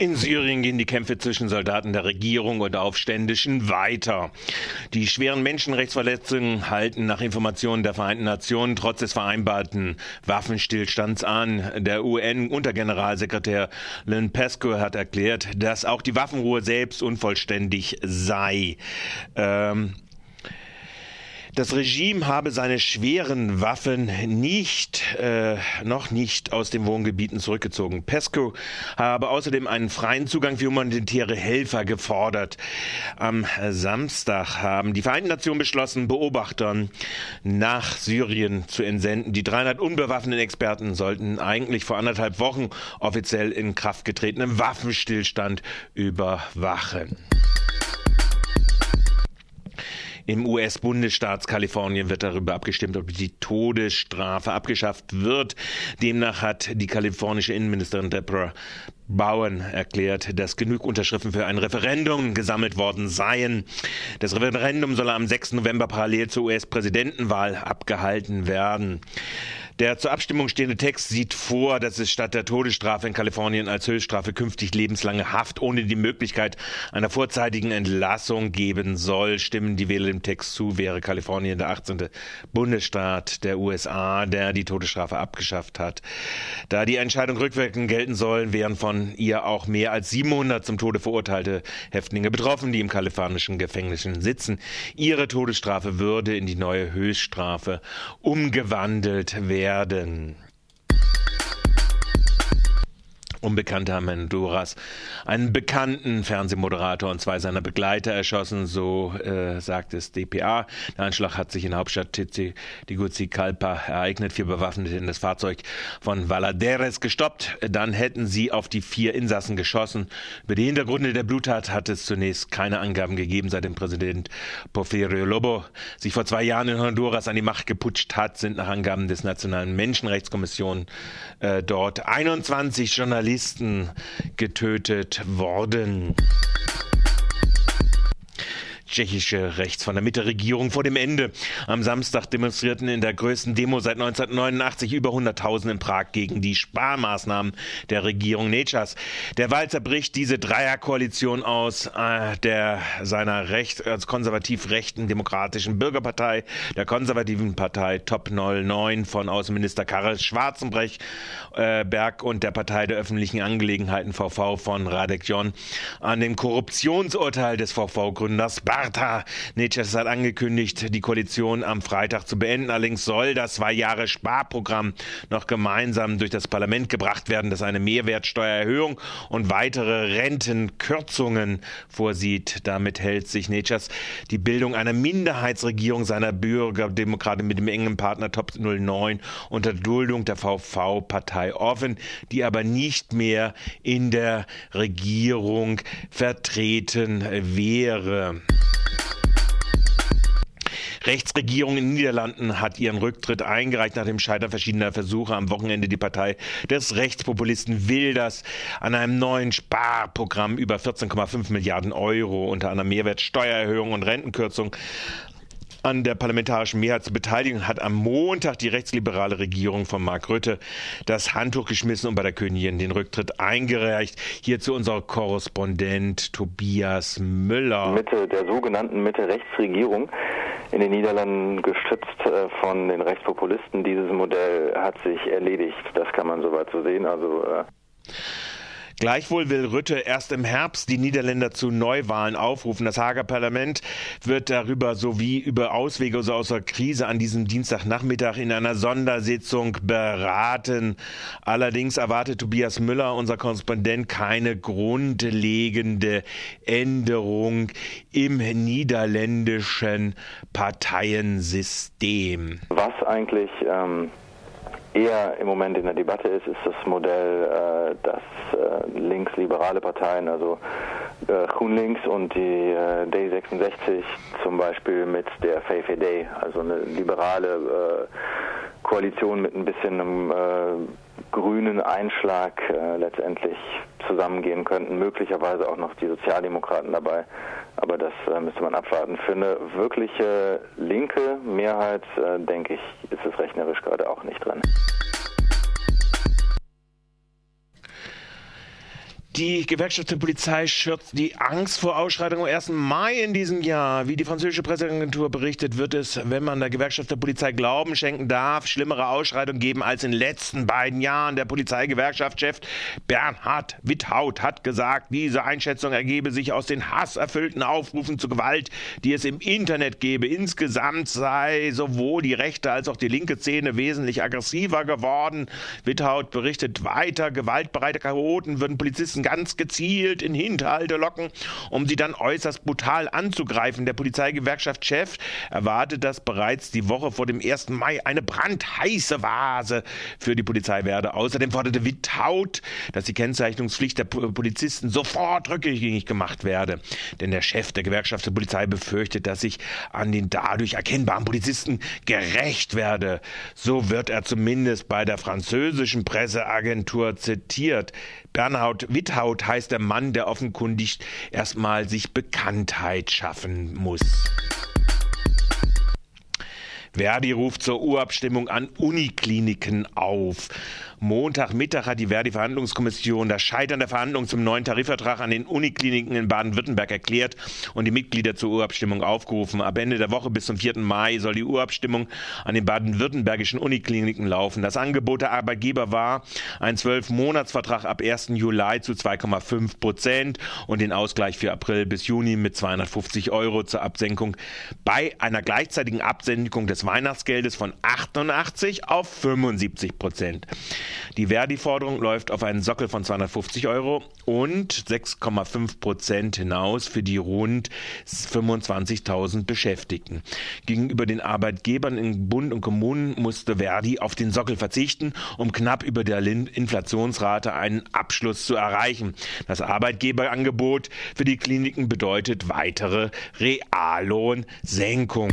In Syrien gehen die Kämpfe zwischen Soldaten der Regierung und Aufständischen weiter. Die schweren Menschenrechtsverletzungen halten nach Informationen der Vereinten Nationen trotz des vereinbarten Waffenstillstands an. Der UN-Untergeneralsekretär Lynn Pesco hat erklärt, dass auch die Waffenruhe selbst unvollständig sei. Ähm das Regime habe seine schweren Waffen nicht, äh, noch nicht aus den Wohngebieten zurückgezogen. Pesco habe außerdem einen freien Zugang für humanitäre Helfer gefordert. Am Samstag haben die Vereinten Nationen beschlossen, Beobachtern nach Syrien zu entsenden. Die 300 unbewaffneten Experten sollten eigentlich vor anderthalb Wochen offiziell in Kraft getretenen Waffenstillstand überwachen. Im US-Bundesstaat Kalifornien wird darüber abgestimmt, ob die Todesstrafe abgeschafft wird. Demnach hat die kalifornische Innenministerin Deborah Bowen erklärt, dass genug Unterschriften für ein Referendum gesammelt worden seien. Das Referendum soll am 6. November parallel zur US-Präsidentenwahl abgehalten werden. Der zur Abstimmung stehende Text sieht vor, dass es statt der Todesstrafe in Kalifornien als Höchststrafe künftig lebenslange Haft ohne die Möglichkeit einer vorzeitigen Entlassung geben soll. Stimmen die Wähler dem Text zu, wäre Kalifornien der 18. Bundesstaat der USA, der die Todesstrafe abgeschafft hat. Da die Entscheidung rückwirkend gelten soll, wären von ihr auch mehr als 700 zum Tode verurteilte Häftlinge betroffen, die im kalifornischen Gefängnissen sitzen. Ihre Todesstrafe würde in die neue Höchststrafe umgewandelt werden werden. Unbekannte in Honduras einen bekannten Fernsehmoderator und zwei seiner Begleiter erschossen, so äh, sagt es DPA. Der Anschlag hat sich in der Hauptstadt Tegucigalpa ereignet. Vier Bewaffnete in das Fahrzeug von Valaderes gestoppt. Dann hätten sie auf die vier Insassen geschossen. Über die Hintergründe der Bluttat hat es zunächst keine Angaben gegeben, seitdem Präsident Porfirio Lobo sich vor zwei Jahren in Honduras an die Macht geputscht hat, sind nach Angaben des Nationalen Menschenrechtskommission äh, dort 21 Journalisten Journalisten getötet worden tschechische Rechts von der Mitte-Regierung vor dem Ende. Am Samstag demonstrierten in der größten Demo seit 1989 über 100.000 in Prag gegen die Sparmaßnahmen der Regierung Nečas. Derweil zerbricht diese Dreierkoalition aus äh, der seiner recht, als konservativ rechten demokratischen Bürgerpartei, der konservativen Partei Top 09 von Außenminister Karel Schwarzenbrech äh, Berg und der Partei der öffentlichen Angelegenheiten VV von Radek John an dem Korruptionsurteil des VV-Gründers Bar Sparta. Nitschers hat angekündigt, die Koalition am Freitag zu beenden. Allerdings soll das zwei Jahre Sparprogramm noch gemeinsam durch das Parlament gebracht werden, das eine Mehrwertsteuererhöhung und weitere Rentenkürzungen vorsieht. Damit hält sich Nitschers die Bildung einer Minderheitsregierung seiner Bürgerdemokraten mit dem engen Partner Top 09 unter Duldung der VV-Partei offen, die aber nicht mehr in der Regierung vertreten wäre. Rechtsregierung in den Niederlanden hat ihren Rücktritt eingereicht nach dem Scheitern verschiedener Versuche am Wochenende die Partei des Rechtspopulisten Wilders an einem neuen Sparprogramm über 14,5 Milliarden Euro unter einer Mehrwertsteuererhöhung und Rentenkürzung an der parlamentarischen Mehrheit zu beteiligen, hat am Montag die rechtsliberale Regierung von Mark Rütte das Handtuch geschmissen und bei der Königin den Rücktritt eingereicht. Hierzu unser Korrespondent Tobias Müller. Mitte der sogenannten Mitte-Rechts-Regierung in den Niederlanden gestützt äh, von den Rechtspopulisten. Dieses Modell hat sich erledigt. Das kann man soweit so sehen. Also äh Gleichwohl will Rütte erst im Herbst die Niederländer zu Neuwahlen aufrufen. Das Hager Parlament wird darüber sowie über Auswege aus der Krise an diesem Dienstagnachmittag in einer Sondersitzung beraten. Allerdings erwartet Tobias Müller, unser Korrespondent, keine grundlegende Änderung im niederländischen Parteiensystem. Was eigentlich ähm eher im Moment in der Debatte ist, ist das Modell, äh, dass äh, linksliberale Parteien, also äh, GroenLinks und die äh, Day66 zum Beispiel mit der VVD, also eine liberale äh, Koalition mit ein bisschen einem äh, grünen Einschlag letztendlich zusammengehen könnten, möglicherweise auch noch die Sozialdemokraten dabei. Aber das äh, müsste man abwarten. Für eine wirkliche linke Mehrheit, äh, denke ich, ist es rechnerisch gerade auch nicht drin. Die Gewerkschaft der Polizei schürt die Angst vor Ausschreitungen am 1. Mai in diesem Jahr. Wie die französische Presseagentur berichtet, wird es, wenn man der Gewerkschaft der Polizei Glauben schenken darf, schlimmere Ausschreitungen geben als in den letzten beiden Jahren. Der Polizeigewerkschaftschef Bernhard Witthaut hat gesagt, diese Einschätzung ergebe sich aus den hasserfüllten Aufrufen zu Gewalt, die es im Internet gebe. Insgesamt sei sowohl die rechte als auch die linke Szene wesentlich aggressiver geworden. Witthaut berichtet weiter, gewaltbereite Chaoten würden Polizisten Polizisten ganz gezielt in Hinterhalte locken, um sie dann äußerst brutal anzugreifen. Der Polizeigewerkschaftschef erwartet, dass bereits die Woche vor dem 1. Mai eine brandheiße Vase für die Polizei werde. Außerdem forderte Witthaut, dass die Kennzeichnungspflicht der Polizisten sofort rückgängig gemacht werde. Denn der Chef der Gewerkschaft der Polizei befürchtet, dass sich an den dadurch erkennbaren Polizisten gerecht werde. So wird er zumindest bei der französischen Presseagentur zitiert. Bernhard Witthaut heißt der Mann, der offenkundig erstmal sich Bekanntheit schaffen muss. Verdi ruft zur Urabstimmung an Unikliniken auf. Montagmittag hat die Verdi-Verhandlungskommission das Scheitern der Verhandlungen zum neuen Tarifvertrag an den Unikliniken in Baden-Württemberg erklärt und die Mitglieder zur Urabstimmung aufgerufen. Ab Ende der Woche bis zum 4. Mai soll die Urabstimmung an den baden-württembergischen Unikliniken laufen. Das Angebot der Arbeitgeber war ein Zwölf-Monats-Vertrag ab 1. Juli zu 2,5 Prozent und den Ausgleich für April bis Juni mit 250 Euro zur Absenkung bei einer gleichzeitigen Absenkung des Weihnachtsgeldes von 88 auf 75 Prozent. Die Verdi-Forderung läuft auf einen Sockel von 250 Euro und 6,5 Prozent hinaus für die rund 25.000 Beschäftigten. Gegenüber den Arbeitgebern in Bund und Kommunen musste Verdi auf den Sockel verzichten, um knapp über der Inflationsrate einen Abschluss zu erreichen. Das Arbeitgeberangebot für die Kliniken bedeutet weitere Reallohnsenkung.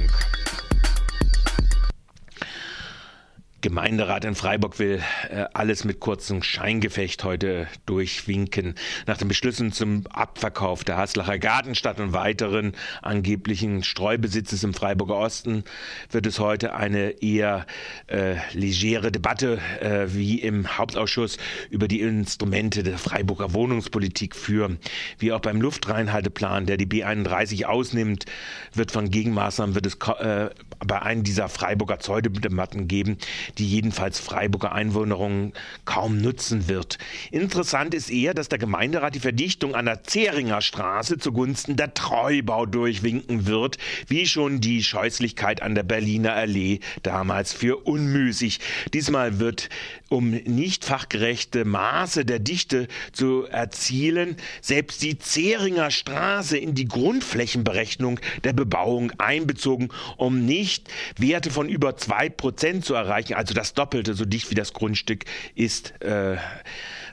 Gemeinderat in Freiburg will äh, alles mit kurzem Scheingefecht heute durchwinken. Nach den Beschlüssen zum Abverkauf der Haslacher Gartenstadt und weiteren angeblichen Streubesitzes im Freiburger Osten wird es heute eine eher äh, legere Debatte äh, wie im Hauptausschuss über die Instrumente der Freiburger Wohnungspolitik führen. Wie auch beim Luftreinhalteplan, der die B31 ausnimmt, wird von Gegenmaßnahmen wird es äh, bei einem dieser Freiburger Pseudodebatten geben, die jedenfalls Freiburger Einwohnerungen kaum nutzen wird. Interessant ist eher, dass der Gemeinderat die Verdichtung an der Zeringer Straße zugunsten der Treubau durchwinken wird, wie schon die Scheußlichkeit an der Berliner Allee damals für unmüßig. Diesmal wird, um nicht fachgerechte Maße der Dichte zu erzielen, selbst die Zeringer Straße in die Grundflächenberechnung der Bebauung einbezogen, um nicht Werte von über zwei Prozent zu erreichen, also das Doppelte, so dicht wie das Grundstück ist. Äh,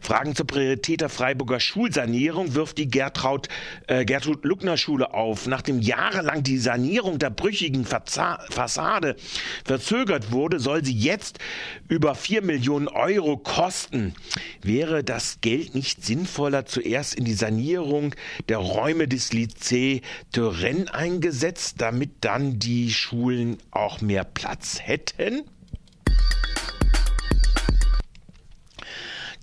Fragen zur Priorität der Freiburger Schulsanierung wirft die Gertraud, äh, Gertrud Luckner Schule auf. Nachdem jahrelang die Sanierung der brüchigen Fassade verzögert wurde, soll sie jetzt über 4 Millionen Euro kosten. Wäre das Geld nicht sinnvoller zuerst in die Sanierung der Räume des Lycée Turenne eingesetzt, damit dann die Schulen auch mehr Platz hätten?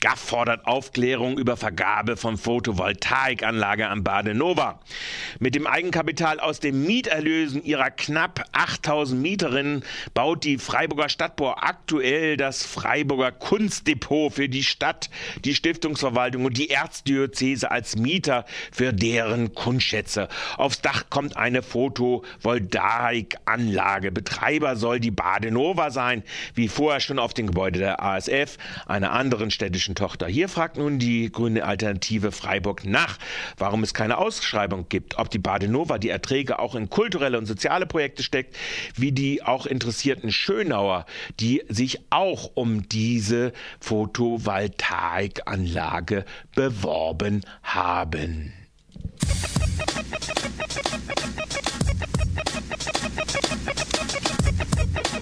GAF fordert Aufklärung über Vergabe von Photovoltaikanlage am Badenova. Mit dem Eigenkapital aus den Mieterlösen ihrer knapp 8000 Mieterinnen baut die Freiburger Stadtbau aktuell das Freiburger Kunstdepot für die Stadt, die Stiftungsverwaltung und die Erzdiözese als Mieter für deren Kunstschätze. Aufs Dach kommt eine Photovoltaikanlage. Betreiber soll die Badenova sein, wie vorher schon auf dem Gebäude der ASF, einer anderen städtischen politischen Tochter. Hier fragt nun die grüne Alternative Freiburg nach, warum es keine Ausschreibung gibt, ob die Badenova die Erträge auch in kulturelle und soziale Projekte steckt, wie die auch interessierten Schönauer, die sich auch um diese Photovoltaikanlage beworben haben.